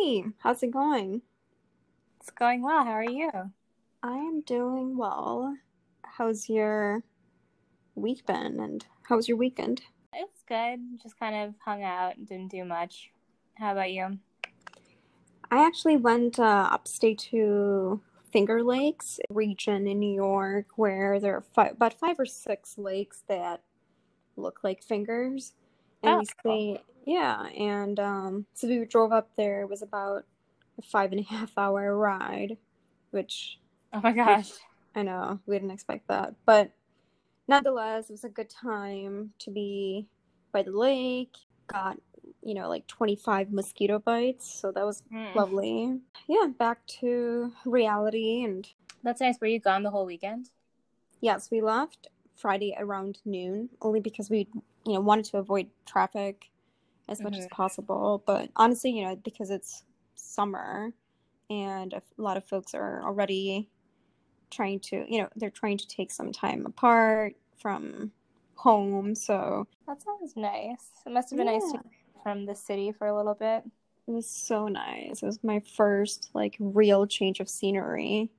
Hey, how's it going? It's going well. How are you? I am doing well. How's your week been and how was your weekend? It was good. Just kind of hung out, didn't do much. How about you? I actually went uh, upstate to Finger Lakes region in New York where there are fi- about five or six lakes that look like fingers. And Oh, we stay, yeah, and um, so we drove up there. It was about a five and a half hour ride, which oh my gosh. I know we didn't expect that. But nonetheless, it was a good time to be by the lake. Got, you know, like 25 mosquito bites, so that was Hmm. lovely. Yeah, back to reality. And That's nice. Were you gone the whole weekend? yes, we left Friday around noon, only because we, you know, wanted to avoid traffic as much as mm-hmm. possible. But honestly, you know, because it's summer and a lot of folks are already trying to, you know, they're trying to take some time apart from home. So, That sounds nice. It must have been nice to yeah, from the city for a little bit. it was so nice. It was my first like real change of scenery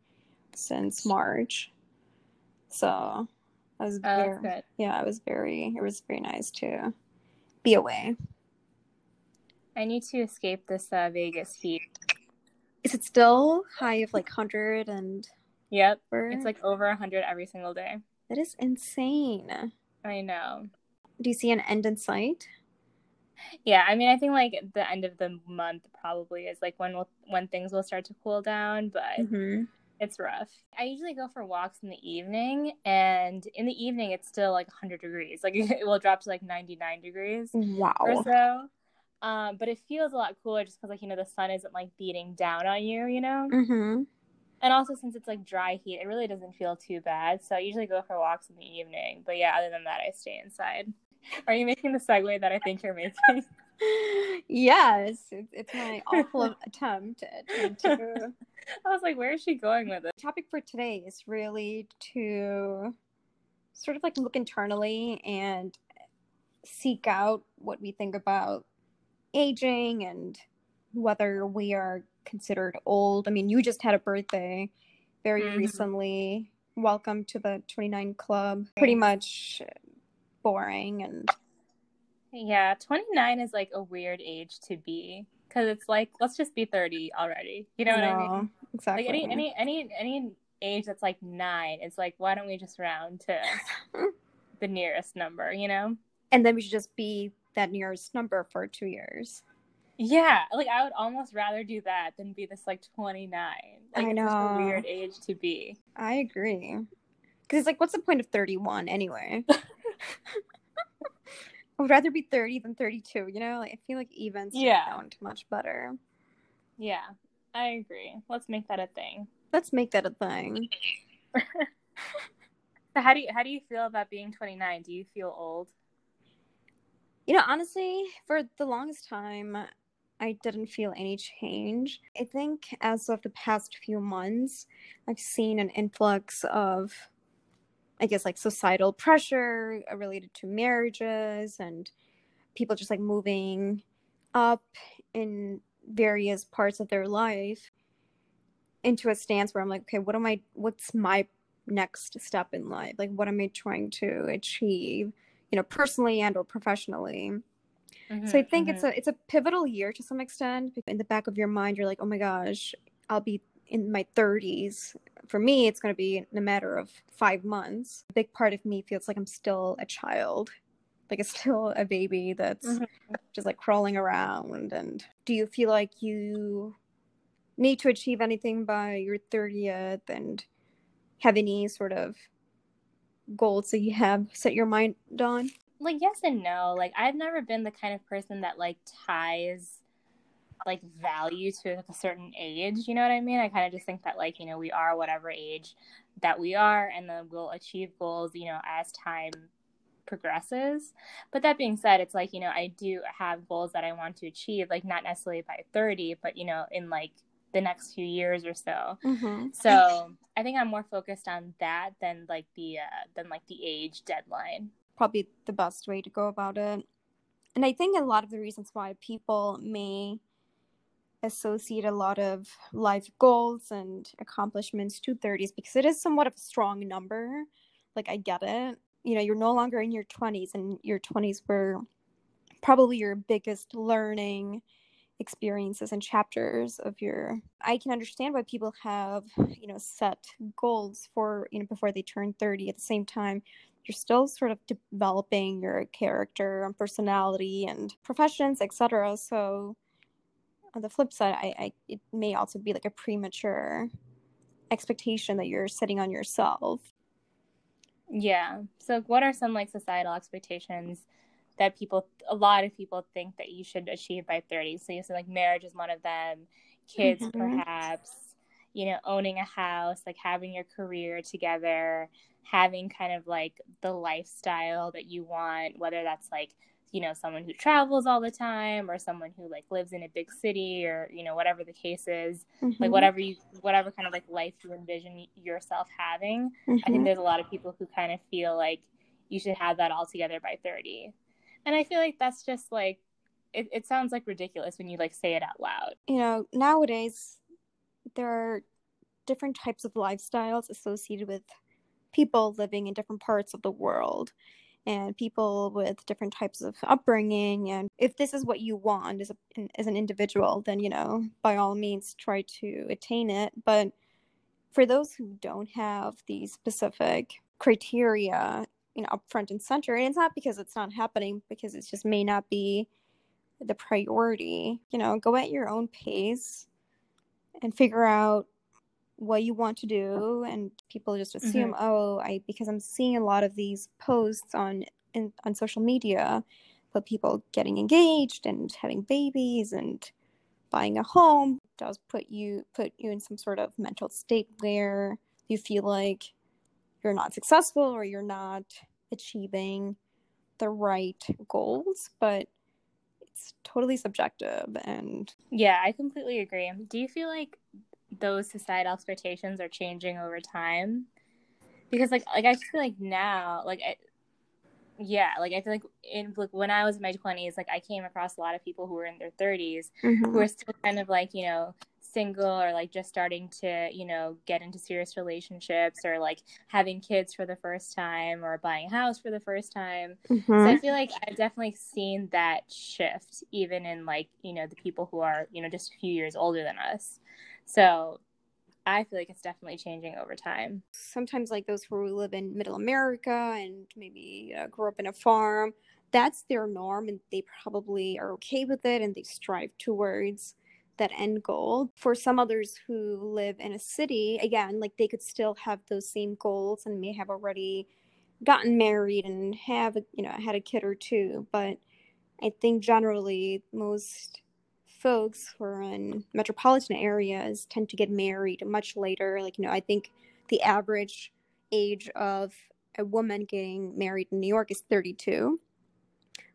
since March. So, I was Oh, very, good. yeah, I was very, it was very nice to be away. I need to escape this uh, Vegas heat. Is it still high of like 100 and Yep. It's like over 100 every single day. That is insane. I know. Do you see an end in sight? Yeah, I mean, I think like the end of the month probably is like when we'll, when things will start to cool down, but Mm-hmm. It's rough. I usually go for walks in the evening, and in the evening, it's still like 100 degrees. Like it will drop to like 99 degrees or Wow. so. Um, but it feels a lot cooler just because, like, you know, the sun isn't like beating down on you, you know? Mm-hmm. And also, since it's like dry heat, it really doesn't feel too bad. So I usually go for walks in the evening. But yeah, other than that, I stay inside. Are you making the segue that I think you're making? Yes, it's, it's my awful attempt at to. I was like, where is she going with it? Topic for today is really to sort of like look internally and seek out what we think about aging and whether we are considered old. I mean, you just had a birthday very hmm recently. Welcome to the 29 Club. Pretty much boring and Yeah, 29 is like a weird age to be because it's like let's just be 30 already. You know I what I mean? know Like any exactly. any any any age that's like 9, it's like why don't we just round to the nearest number, you know? And then we should just be that nearest number for two years. Yeah, like I would almost rather do that than be this like 29. Like I it's a know. weird age to be. I agree. Because it's like, what's the point of 31 anyway? I would rather be 30 than 32, you know? Like, I feel like evens just Yeah. sound much better. Yeah, I agree. Let's make that a thing. Let's make that a thing. So how do you how do you feel about being 29? Do you feel old? You know, honestly, for the longest time, I didn't feel any change. I think as of the past few months, I've seen an influx of, I guess, like societal pressure uh, related to marriages and people just like moving up in various parts of their life into a stance where I'm like, okay, what am I, what's my next step in life? Like, what am I trying to achieve, you know, personally and or professionally? So I hmm think hmm it's a it's a pivotal year to some extent. In the back of your mind, you're like, oh my gosh, I'll be in my 30s. For me, it's going to be in a matter of five months. A big part of me feels like I'm still a child, like it's still a baby that's hmm just like crawling around. And do you feel like you need to achieve anything by your 30th and have any sort of goals that you have set your mind on? like yes and no. Like i've never been the kind of person that like ties like value to a certain age you know what i mean? I kind of just think that like you know we are whatever age that we are and then we'll achieve goals you know as time progresses. But that being said it's like you know i do have goals that i want to achieve like not necessarily by 30 but you know in like the next few years or so Mm-hmm. so i think i'm more focused on that than like the uh than like the age deadline probably the best way to go about it. And I think a lot of the reasons why people may associate a lot of life goals and accomplishments to 30s because it is somewhat of a strong number. Like, I get it. You know, you're no longer in your 20s, and your 20s were probably your biggest learning experiences and chapters of your i can understand why people have you know set goals for you know before they turn 30 at the same time you're still sort of developing your character and personality and professions etc so on the flip side I, I it may also be like a premature expectation that you're setting on yourself. Yeah. So what are some like societal expectations that people a lot of people think that you should achieve by 30 so you said like marriage is one of them kids mm-hmm. perhaps you know owning a house like having your career together having kind of like the lifestyle that you want whether that's like you know someone who travels all the time or someone who like lives in a big city or you know whatever the case is mm-hmm. like whatever you whatever kind of like life you envision yourself having mm-hmm. i think mm-hmm. there's a lot of people who kind of feel like you should have that all together by 30 and i feel like that's just like it, it sounds like ridiculous when you like say it out loud. You know nowadays there are different types of lifestyles associated with people living in different parts of the world and people with different types of upbringing. And if this is what you want as, a, as an individual then you know by all means try to attain it. But for those who don't have these specific criteria you know up front and center. And it's not because it's not happening because it just may not be the priority. You know go at your own pace and figure out what you want to do. And people just assume mm-hmm. oh i because i'm seeing a lot of these posts on in, on social media about people getting engaged and having babies and buying a home does put you put you in some sort of mental state where you feel like you're not successful or you're not achieving the right goals but it's totally subjective and yeah i completely agree do you feel like those societal expectations are changing over time because like like I feel like now like I, yeah like I feel like in like when I was in my 20s like I came across a lot of people who were in their 30s mm-hmm. who are still kind of like you know single or like just starting to you know get into serious relationships or like having kids for the first time or buying a house for the first time mm-hmm. so i feel like i've definitely seen that shift even in like you know the people who are you know just a few years older than us so I feel like it's definitely changing over time. Sometimes, like those who live in middle America and maybe uh, grew up in a farm, that's their norm and they probably are okay with it and they strive towards that end goal. For some others who live in a city, again, like they could still have those same goals and may have already gotten married and have, you know, had a kid or two. But I think generally most folks who are in metropolitan areas tend to get married much later. Like, you know, I think the average age of a woman getting married in New York is 32,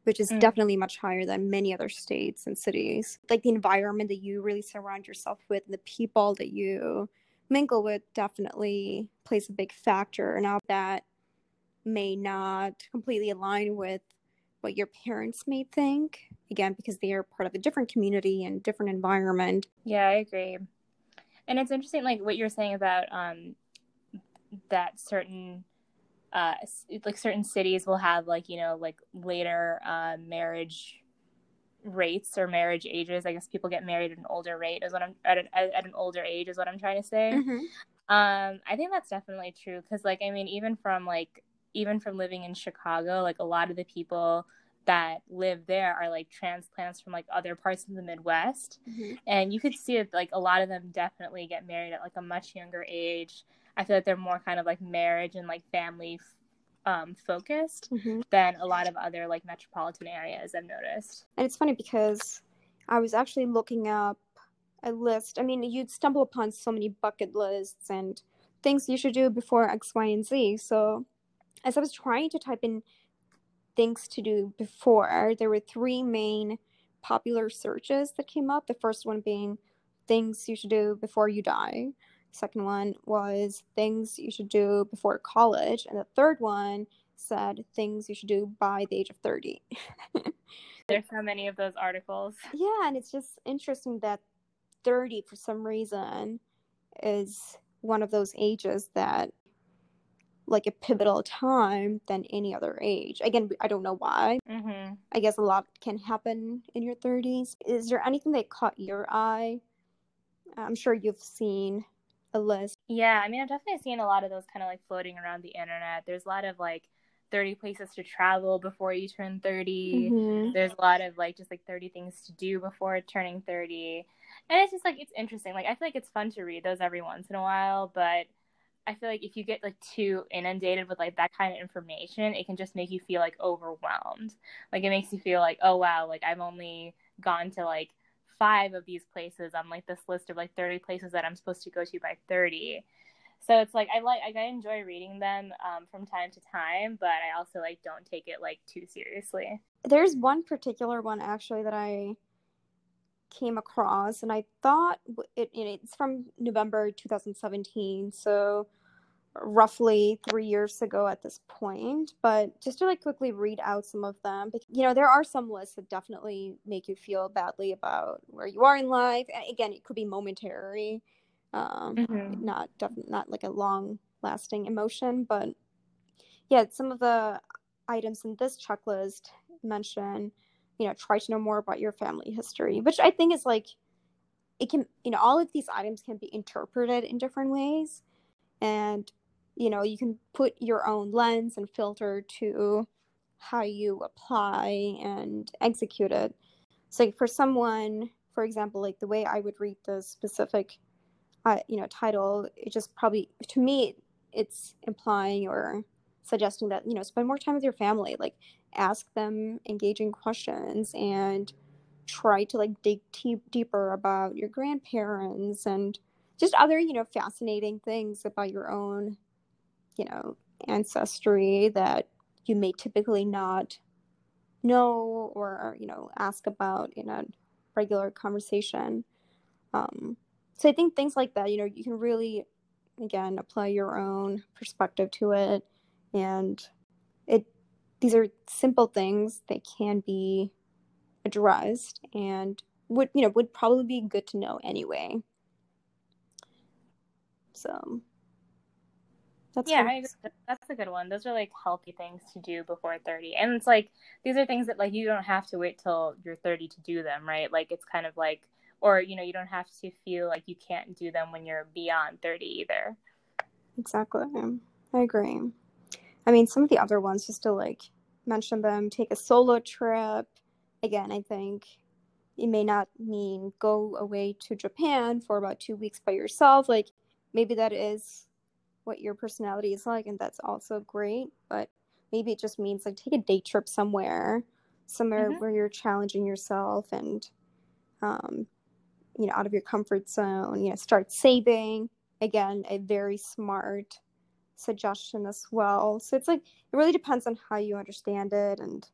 which is mm. definitely much higher than many other states and cities. Like, the environment that you really surround yourself with and the people that you mingle with definitely plays a big factor. Now, that may not completely align with what your parents may think again because they are part of a different community and different environment yeah i agree and it's interesting like what you're saying about um that certain uh like certain cities will have like you know like later uh marriage rates or marriage ages i guess people get married at an older rate is what i'm at an, at an older age is what i'm trying to say mm-hmm. um i think that's definitely true because like i mean even from like even from living in Chicago, like a lot of the people that live there are like transplants from like other parts of the Midwest. Mm-hmm. And you could see it like a lot of them definitely get married at like a much younger age. I feel like they're more kind of like marriage and like family um, focused mm-hmm. than a lot of other like metropolitan areas I've noticed. And it's funny because I was actually looking up a list. I mean, you'd stumble upon so many bucket lists and things you should do before X, Y, and Z. So as I was trying to type in things to do before, there were three main popular searches that came up. The first one being things you should do before you die. Second one was things you should do before college. And the third one said things you should do by the age of 30. There's so many of those articles. Yeah, and it's just interesting that 30 for some reason is one of those ages that like a pivotal time than any other age. Again, I don't know why. Mm-hmm. I guess a lot can happen in your 30s. Is there anything that caught your eye? I'm sure you've seen a list. Yeah, I mean, I've definitely seen a lot of those kind of like floating around the internet. There's a lot of like 30 places to travel before you turn 30. Mhm. There's a lot of like just like 30 things to do before turning 30. And it's just like it's interesting. Like I feel like it's fun to read those every once in a while, but I feel like if you get like too inundated with like that kind of information, it can just make you feel like overwhelmed. Like it makes you feel like, oh wow, like I've only gone to like five of these places on like this list of like 30 places that I'm supposed to go to by 30. So it's like I like I enjoy reading them um, from time to time, but I also like don't take it like too seriously. There's one particular one actually that I came across, and I thought it, it's from November 2017, so roughly three years ago at this point. But just to like quickly read out some of them, you know, there are some lists that definitely make you feel badly about where you are in life. Again, it could be momentary, um, Mhm. not definitely not like a long lasting emotion, but yeah, some of the items in this checklist mention, you know, try to know more about your family history, which I think is like, it can, you know, all of these items can be interpreted in different ways. And, you know, you can put your own lens and filter to how you apply and execute it. So, for someone, for example, like the way I would read the specific, uh, you know, title, it just probably, to me, it's implying or suggesting that you know spend more time with your family like ask them engaging questions and try to like dig te- deeper about your grandparents and just other you know fascinating things about your own you know ancestry that you may typically not know or you know ask about in a regular conversation. Um so i think things like that you know you can really again apply your own perspective to it. And it these are simple things that can be addressed and would you know would probably be good to know anyway. So that's yeah, that's a good one. Those are like healthy things to do before 30. And it's like these are things that like you don't have to wait till you're 30 to do them, right? Like it's kind of like or you know, you don't have to feel like you can't do them when you're beyond 30 either. exactly i agree i mean some of the other ones just to like mention them take a solo trip again i think it may not mean go away to japan for about two weeks by yourself like maybe that is what your personality is like and that's also great but maybe it just means like take a day trip somewhere somewhere Mhm. where you're challenging yourself and um you know out of your comfort zone you know start saving again a very smart suggestion as well so it's like it really depends on how you understand it and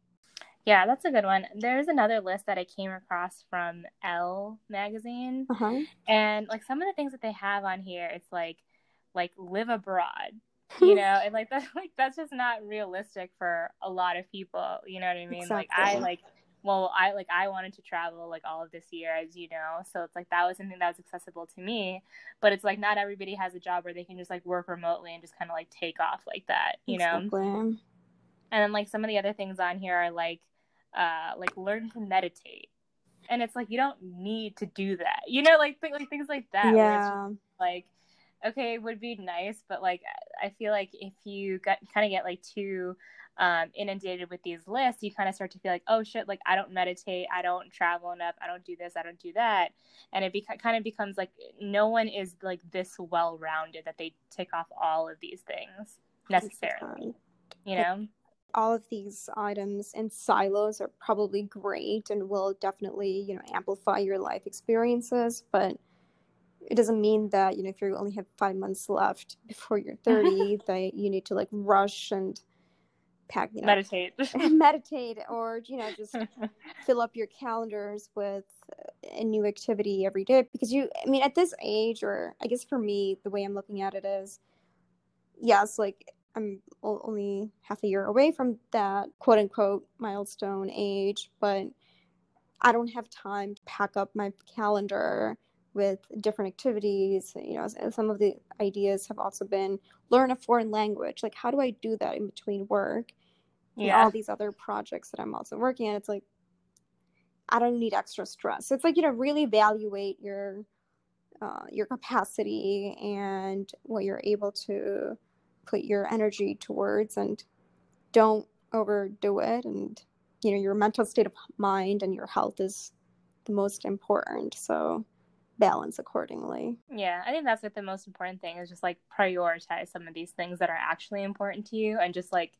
Yeah, that's a good one. There's another list that I came across from Elle magazine uh-huh and like some of the things that they have on here it's like like live abroad you know? And like that's like that's just not realistic for a lot of people you know what i mean? Like i like well i like i wanted to travel like all of this year as you know so it's like that was something that was accessible to me but it's like not everybody has a job where they can just like work remotely and just kind of like take off like that you know? And then like some of the other things on here are like uh like learn to meditate. And it's like you don't need to do that you know like th- like things like that it's just yeah. like okay it would be nice but like i feel like if you got kind of get like too um, inundated with these lists you kind of start to feel like oh shit like i don't meditate i don't travel enough i don't do this i don't do that. And it kind of becomes like no one is like this well rounded that they tick off all of these things necessarily you know? All of these items and silos are probably great and will definitely you know amplify your life experiences but it doesn't mean that you know if you only have five months left before you're 30 that you need to like rush and pack you know meditate. meditate or you know just fill up your calendars with a new activity every day. Because you i mean at this age or i guess for me the way i'm looking at it is yes like i'm only half a year away from that quote unquote milestone age but i don't have time to pack up my calendar with different activities. You know, some of the ideas have also been learn a foreign language. Like, how do I do that in between work? Yeah. And all these other projects that I'm also working on. It's like, I don't need extra stress. So it's like, you know, really evaluate your uh, your capacity and what you're able to put your energy towards and don't overdo it and you know your mental state of mind and your health is the most important so balance accordingly. Yeah i think that's what the most important thing is just like prioritize some of these things that are actually important to you and just like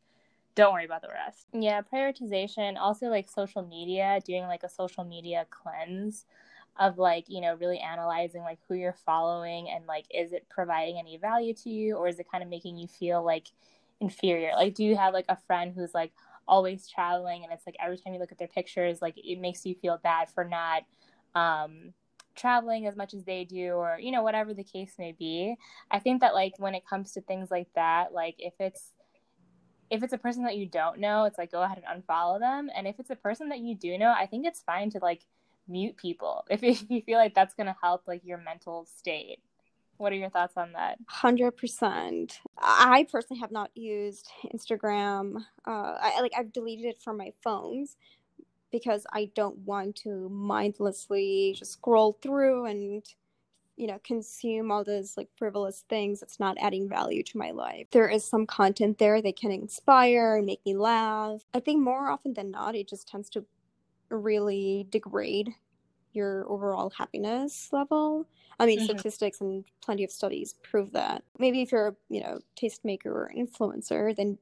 don't worry about the rest. Yeah prioritization also like social media doing like a social media cleanse of like you know really analyzing like who you're following and like is it providing any value to you or is it kind of making you feel like inferior? Like do you have like a friend who's like always traveling and it's like every time you look at their pictures like it makes you feel bad for not um traveling as much as they do or you know whatever the case may be i think that like when it comes to things like that like if it's if it's a person that you don't know it's like go ahead and unfollow them and if it's a person that you do know i think it's fine to like mute people if you feel like that's going to help like your mental state what are your thoughts on that? 100%. I personally have not used Instagram. Uh, I like I've deleted it from my phones because I don't want to mindlessly just scroll through and you know consume all those like frivolous things that's not adding value to my life there is some content there that can inspire and make me laugh i think more often than not it just tends to really degrade your overall happiness level. I mean, mm-hmm. statistics and plenty of studies prove that. Maybe if you're, you know, tastemaker or influencer, then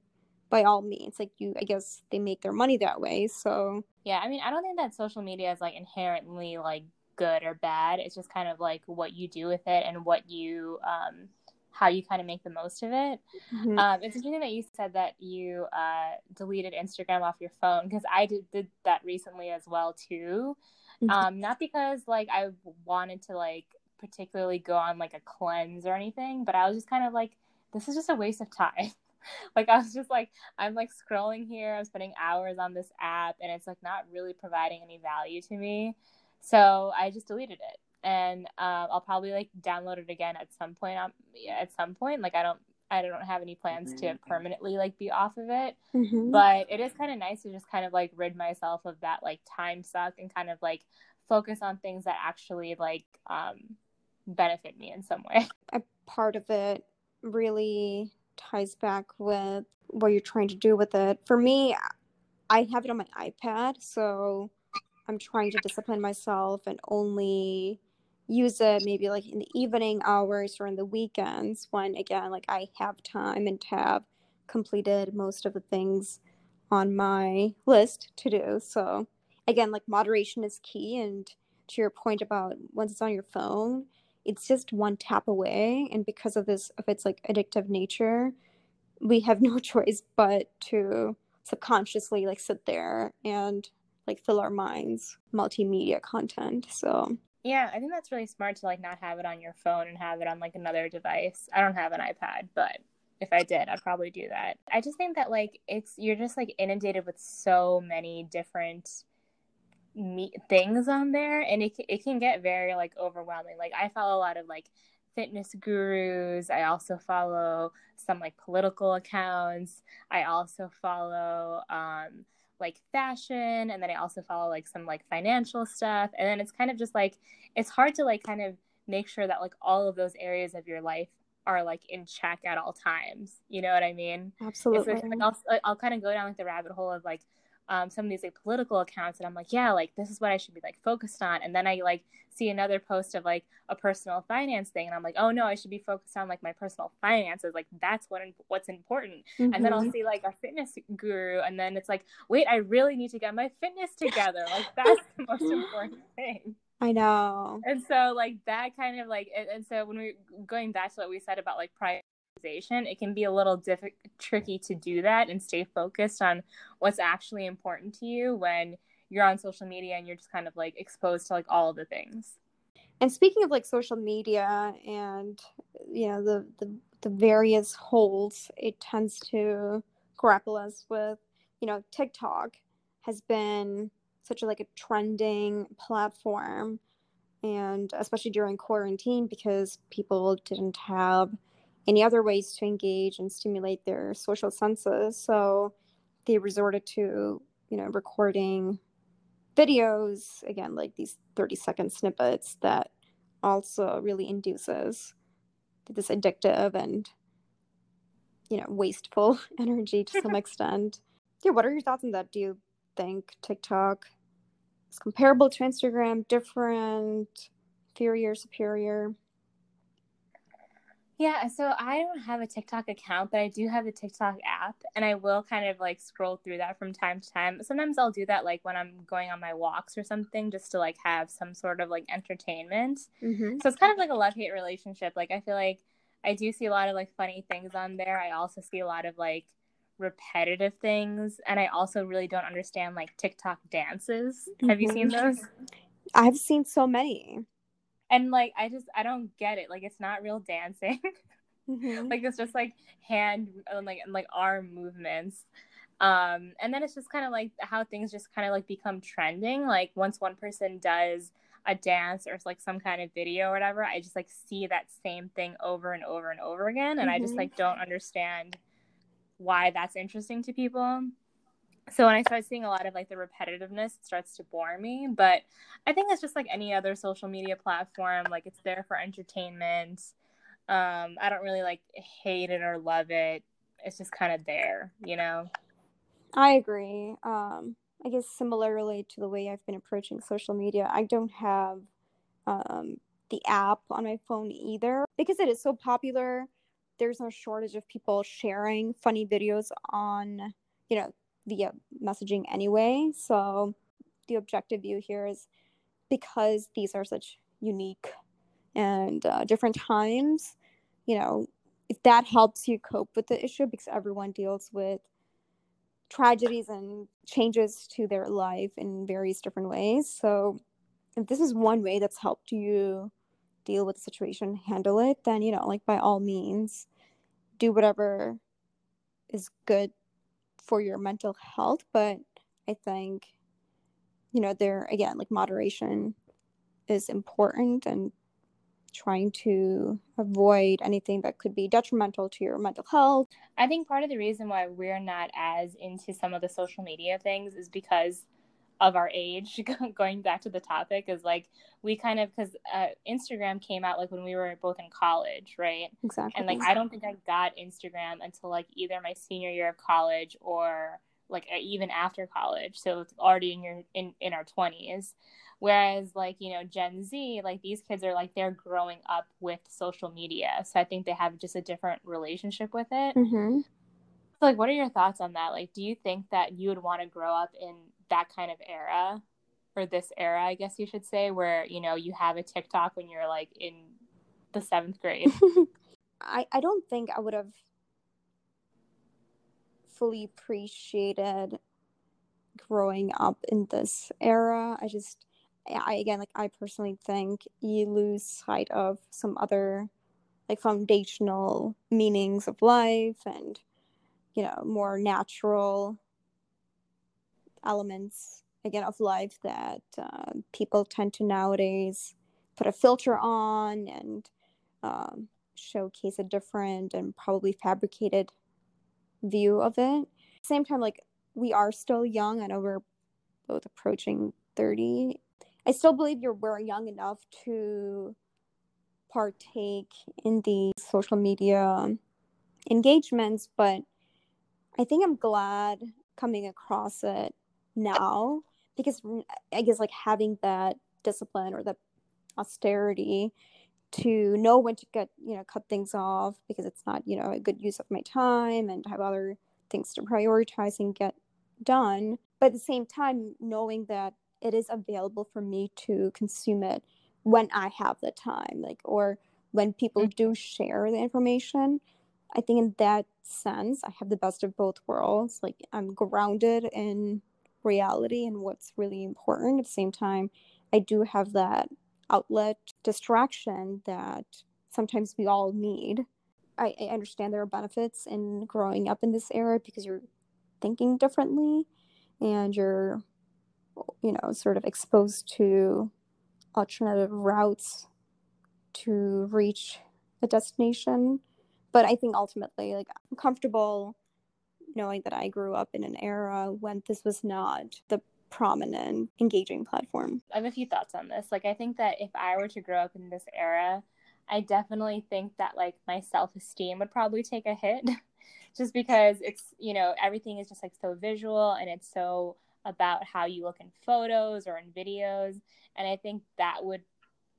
by all means, like you, I guess they make their money that way. So yeah, I mean, I don't think that social media is like inherently like good or bad. It's just kind of like what you do with it and what you, um, how you kind of make the most of it. Mm-hmm. Um, it's interesting that you said that you uh, deleted Instagram off your phone because I did, did that recently as well too. Mm-hmm. Um, not because like I wanted to like particularly go on like a cleanse or anything, but I was just kind of like, this is just a waste of time. like I was just like, I'm like scrolling here, I'm spending hours on this app, and it's like not really providing any value to me. So I just deleted it, and um, I'll probably like download it again at some point. Um, at some point, like I don't I don't have any plans to mm-hmm. permanently like be off of it. Mm-hmm. But it is kind of nice to just kind of like rid myself of that like time suck and kind of like focus on things that actually like um benefit me in some way. A part of it really ties back with what you're trying to do with it. For me, I have it on my iPad, so I'm trying to discipline myself and only use it maybe like in the evening hours or in the weekends when again like I have time and have completed most of the things on my list to do. So again, like moderation is key and to your point about once it's on your phone, it's just one tap away and because of this of its like addictive nature, we have no choice but to subconsciously like sit there and like fill our minds multimedia content. So yeah, I think that's really smart to like not have it on your phone and have it on like another device. I don't have an iPad, but if I did, I'd probably do that. I just think that like it's you're just like inundated with so many different me- things on there and it it can get very like overwhelming. Like I follow a lot of like fitness gurus. I also follow some like political accounts. I also follow um like fashion and then I also follow like some like financial stuff and then it's kind of just like it's hard to like kind of make sure that like all of those areas of your life are like in check at all times. You know what I mean? Absolutely. Like, I'll, I'll kind of go down like the rabbit hole of like um, some of these like political accounts and I'm like, yeah, like this is what I should be like focused on. And then I like see another post of like a personal finance thing and I'm like, oh no, I should be focused on like my personal finances. Like that's what what's important. Mm-hmm. And then I'll mm-hmm. see like a fitness guru and then it's like, wait, I really need to get my fitness together. Like that's the most important thing. I know. And so like that kind of like and, and so when we're going back to what we said about like pride it can be a little diff- tricky to do that and stay focused on what's actually important to you when you're on social media and you're just kind of like exposed to like all the things. And speaking of like social media and you know the the, the various holes it tends to grapple us with, you know, TikTok has been such a like a trending platform and especially during quarantine because people didn't have any other ways to engage and stimulate their social senses. So they resorted to you know recording videos again like these 30 second snippets that also really induces this addictive and you know wasteful energy to some extent. Yeah what are your thoughts on that? Do you think tiktok is comparable to instagram? Different? Inferior? Superior yeah, so I don't have a TikTok account, but I do have the TikTok app, and I will kind of like scroll through that from time to time. Sometimes I'll do that like when I'm going on my walks or something, just to like have some sort of like entertainment. Mm-hmm. So it's kind of like a love hate relationship. Like I feel like I do see a lot of like funny things on there. I also see a lot of like repetitive things, and I also really don't understand like TikTok dances. Mm-hmm. Have you seen mm-hmm. those? I've seen so many and like i just i don't get it like it's not real dancing mm-hmm. like it's just like hand and like and like arm movements um and then it's just kind of like how things just kind of like become trending like once one person does a dance or like some kind of video or whatever i just like see that same thing over and over and over again and mm-hmm. i just mm-hmm. like don't understand why that's interesting to people so when I start seeing a lot of like the repetitiveness, it starts to bore me. But I think it's just like any other social media platform. Like it's there for entertainment. Um, I don't really like hate it or love it. It's just kind of there, you know. I agree. Um, I guess similarly to the way I've been approaching social media, I don't have um, the app on my phone either because it is so popular. There's no shortage of people sharing funny videos on, you know, via messaging anyway. So the objective view here is because these are such unique and uh, different times, you know, if that helps you cope with the issue, because everyone deals with tragedies and changes to their life in various different ways. So if this is one way that's helped you deal with the situation, handle it, then, you know, like by all means, do whatever is good for your mental health but i think you know there again like moderation is important and trying to avoid anything that could be detrimental to your mental health. I think part of the reason why we're not as into some of the social media things is because of our age. Going back to the topic, is like we kind of because uh, Instagram came out like when we were both in college, right? Exactly. And like I don't think I got Instagram until like either my senior year of college or like even after college. So it's already in your in in our twenties. Whereas like you know Gen Z, like these kids are like they're growing up with social media, so I think they have just a different relationship with it. Mm-hmm. So, like, what are your thoughts on that? Like, do you think that you would want to grow up in that kind of era or this era, I guess you should say, where you know you have a TikTok when you're like in the seventh grade. I I don't think I would have fully appreciated growing up in this era. I just I again like I personally think you lose sight of some other like foundational meanings of life and you know more natural elements again of life that uh, people tend to nowadays put a filter on and um, showcase a different and probably fabricated view of it. Same time, like we are still young. I know we're both approaching 30. I still believe you're we're young enough to partake in the social media engagements, but I think I'm glad coming across it now because I guess like having that discipline or the austerity to know when to get you know cut things off because it's not you know a good use of my time and have other things to prioritize and get done but at the same time knowing that it is available for me to consume it when i have the time like or when people mm-hmm. do share the information i think in that sense i have the best of both worlds like i'm grounded in reality and what's really important. At the same time, I do have that outlet distraction that sometimes we all need. I, I understand there are benefits in growing up in this era because you're thinking differently and you're, you know, sort of exposed to alternative routes to reach a destination. But I think ultimately, like, I'm comfortable knowing that I grew up in an era when this was not the prominent engaging platform. I have a few thoughts on this. Like I think that if I were to grow up in this era, I definitely think that like my self-esteem would probably take a hit just because it's, you know, everything is just like so visual and it's so about how you look in photos or in videos and I think that would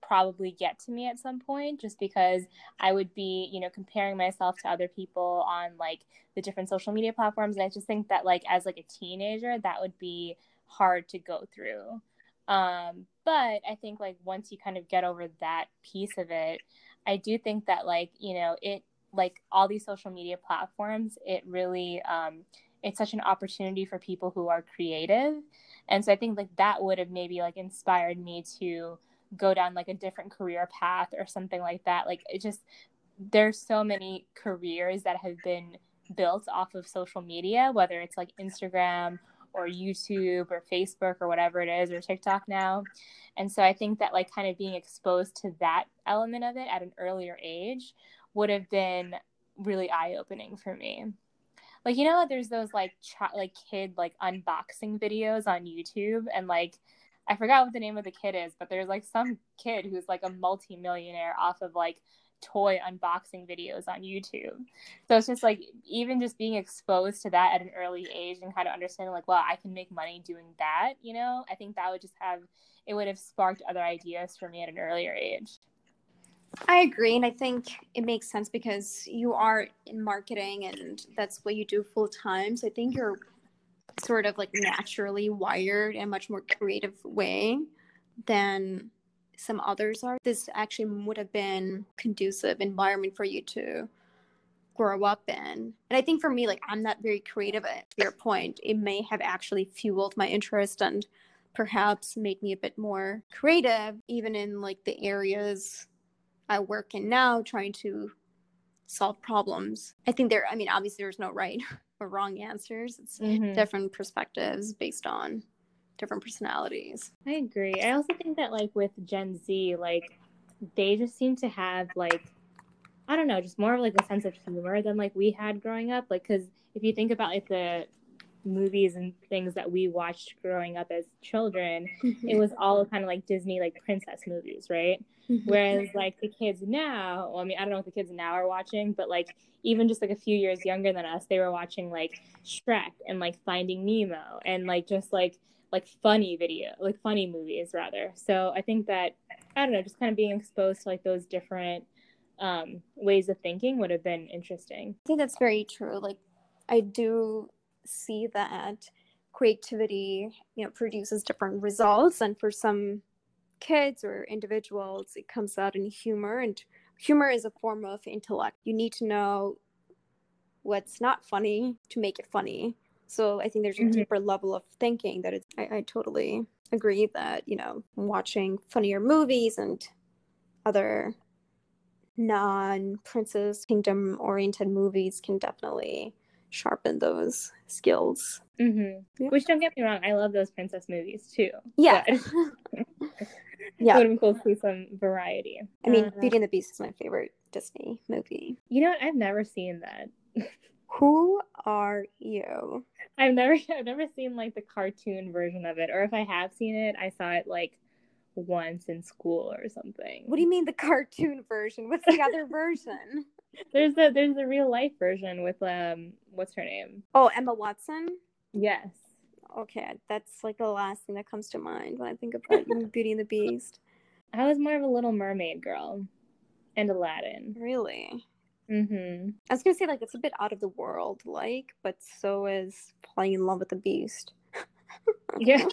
probably get to me at some point just because I would be, you know, comparing myself to other people on like the different social media platforms and I just think that like as like a teenager that would be hard to go through. Um, but I think like once you kind of get over that piece of it, I do think that like, you know, it like all these social media platforms, it really um it's such an opportunity for people who are creative. And so I think like that would have maybe like inspired me to go down like a different career path or something like that. Like it just there's so many careers that have been built off of social media, whether it's like Instagram or YouTube or Facebook or whatever it is or TikTok now. And so I think that like kind of being exposed to that element of it at an earlier age would have been really eye opening for me. Like you know, there's those like ch- like kid like unboxing videos on YouTube, and like I forgot what the name of the kid is, but there's like some kid who's like a multi-millionaire off of like toy unboxing videos on YouTube. So it's just like even just being exposed to that at an early age and kind of understanding like, well, I can make money doing that, you know, I think that would just have it would have sparked other ideas for me at an earlier age. I agree. And I think it makes sense because you are in marketing and that's what you do full time. So I think you're sort of like naturally wired in a much more creative way than some others are. This actually would have been conducive environment for you to grow up in. And I think for me, like I'm not very creative at your point. It may have actually fueled my interest and perhaps made me a bit more creative, even in like the areas I work in now, trying to solve problems. I think there I mean obviously there's no right or wrong answers. It's mm-hmm. different perspectives based on different personalities. I agree. I also think that like with Gen Z, like they just seem to have like I don't know, just more of like a sense of humor than like we had growing up. Like, because if you think about like the movies and things that we watched growing up as children, mm-hmm. it was all kind of like Disney like princess movies, right? Mm-hmm. Whereas like the kids now, well, I mean, I don't know what the kids now are watching, but like even just like a few years younger than us, they were watching like Shrek and like Finding Nemo and like just like like funny video, like funny movies rather. So I think that I don't know, just kind of being exposed to like those different um, ways of thinking would have been interesting. I think that's very true. Like I do see that creativity, you know, produces different results, and for some kids or individuals, it comes out in humor, and humor is a form of intellect. You need to know what's not funny to make it funny so I think there's a mm-hmm. deeper level of thinking that it's, I, I totally agree that, you know, watching funnier movies and other non princess kingdom oriented movies can definitely sharpen those skills. Mm-hmm. Yeah. Which don't get me wrong, I love those princess movies too. Yeah. yeah. It would been cool to see some variety. I mean, uh, Beauty and the Beast is my favorite Disney movie. You know what? I've never seen that. Who are you? I've never I've never seen like the cartoon version of it, or if I have seen it, I saw it like once in school or something. What do you mean the cartoon version? What's the other version? There's the there's the real life version with um what's her name? Oh, Emma Watson. Yes. Okay, that's like the last thing that comes to mind when I think about Beauty and the Beast. I was more of a Little Mermaid girl, and Aladdin. Really? Mm-hmm. I was gonna say like it's a bit out of the world, like, but so is falling in love with the Beast. yeah.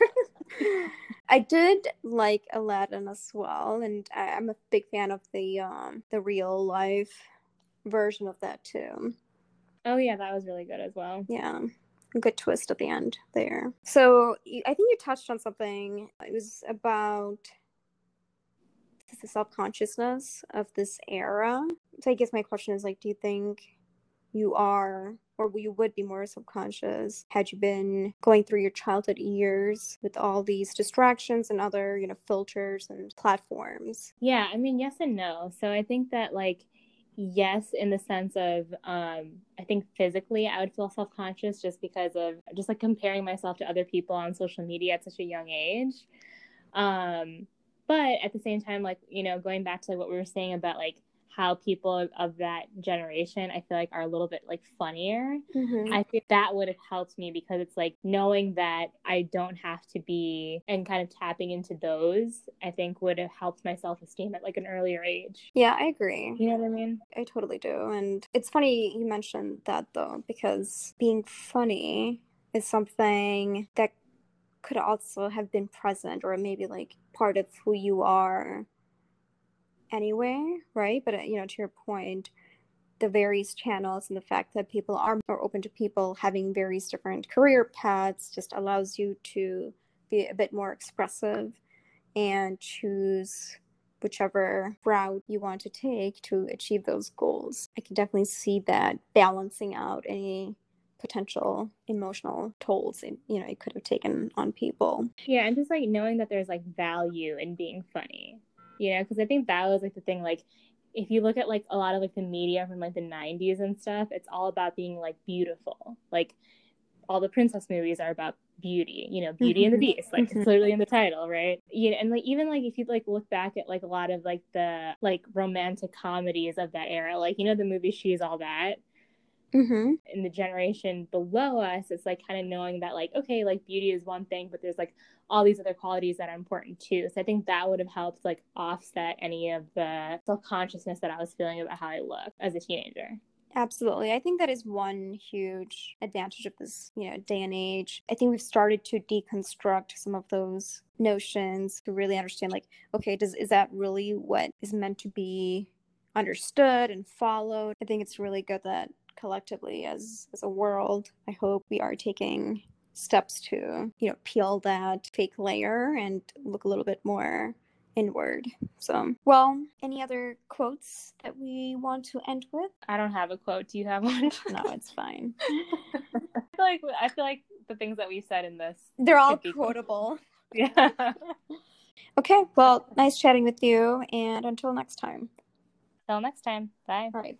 I did like Aladdin as well, and I, am a big fan of the um the real life version of that too. Oh yeah, that was really good as well. Yeah, good twist at the end there. So I think you touched on something. It was about the self consciousness of this era. So I guess my question is like, do you think you are or you would be more subconscious had you been going through your childhood years with all these distractions and other you know filters and platforms yeah i mean yes and no so i think that like yes in the sense of um i think physically i would feel self-conscious just because of just like comparing myself to other people on social media at such a young age. Um but at the same time like you know going back to like what we were saying about like how people of that generation I feel like are a little bit like funnier. Mm-hmm. I think that would have helped me because it's like knowing that I don't have to be and kind of tapping into those, I think would have helped my self esteem at like an earlier age. Yeah, I agree. You know what I mean? I totally do. And it's funny you mentioned that though, because being funny is something that could also have been present or maybe like part of who you are anyway, right? But uh, you know, to your point, the various channels and the fact that people are more open to people having various different career paths just allows you to be a bit more expressive and choose whichever route you want to take to achieve those goals. I can definitely see that balancing out any potential emotional tolls you know it could have taken on people yeah and just like knowing that there's like value in being funny you know because i think that was like the thing like if you look at like a lot of like the media from like the 90s and stuff it's all about being like beautiful like all the princess movies are about beauty you know beauty mm-hmm. and the mm-hmm. beast like mm-hmm. clearly in the title right you know, and like even like if you like look back at like a lot of like the like romantic comedies of that era like you know the movie she's all that mm-hmm. in the generation below us it's like kind of knowing that like okay like beauty is one thing but there's like all these other qualities that are important too so i think that would have helped like offset any of the self-consciousness that i was feeling about how i look as a teenager Absolutely. I think that is one huge advantage of this, you know, day and age. I think we've started to deconstruct some of those notions to really understand like, okay, does is that really what is meant to be understood and followed? I think it's really good that collectively as as a world i hope we are taking steps to you know peel that fake layer and look a little bit more inward. So well any other quotes that we want to end with? I don't have a quote. Do you have one? No it's fine. I feel like i feel like the things that we said in this they're all quotable. Yeah. Okay well nice chatting with you and until next time. Until next time. Bye. All right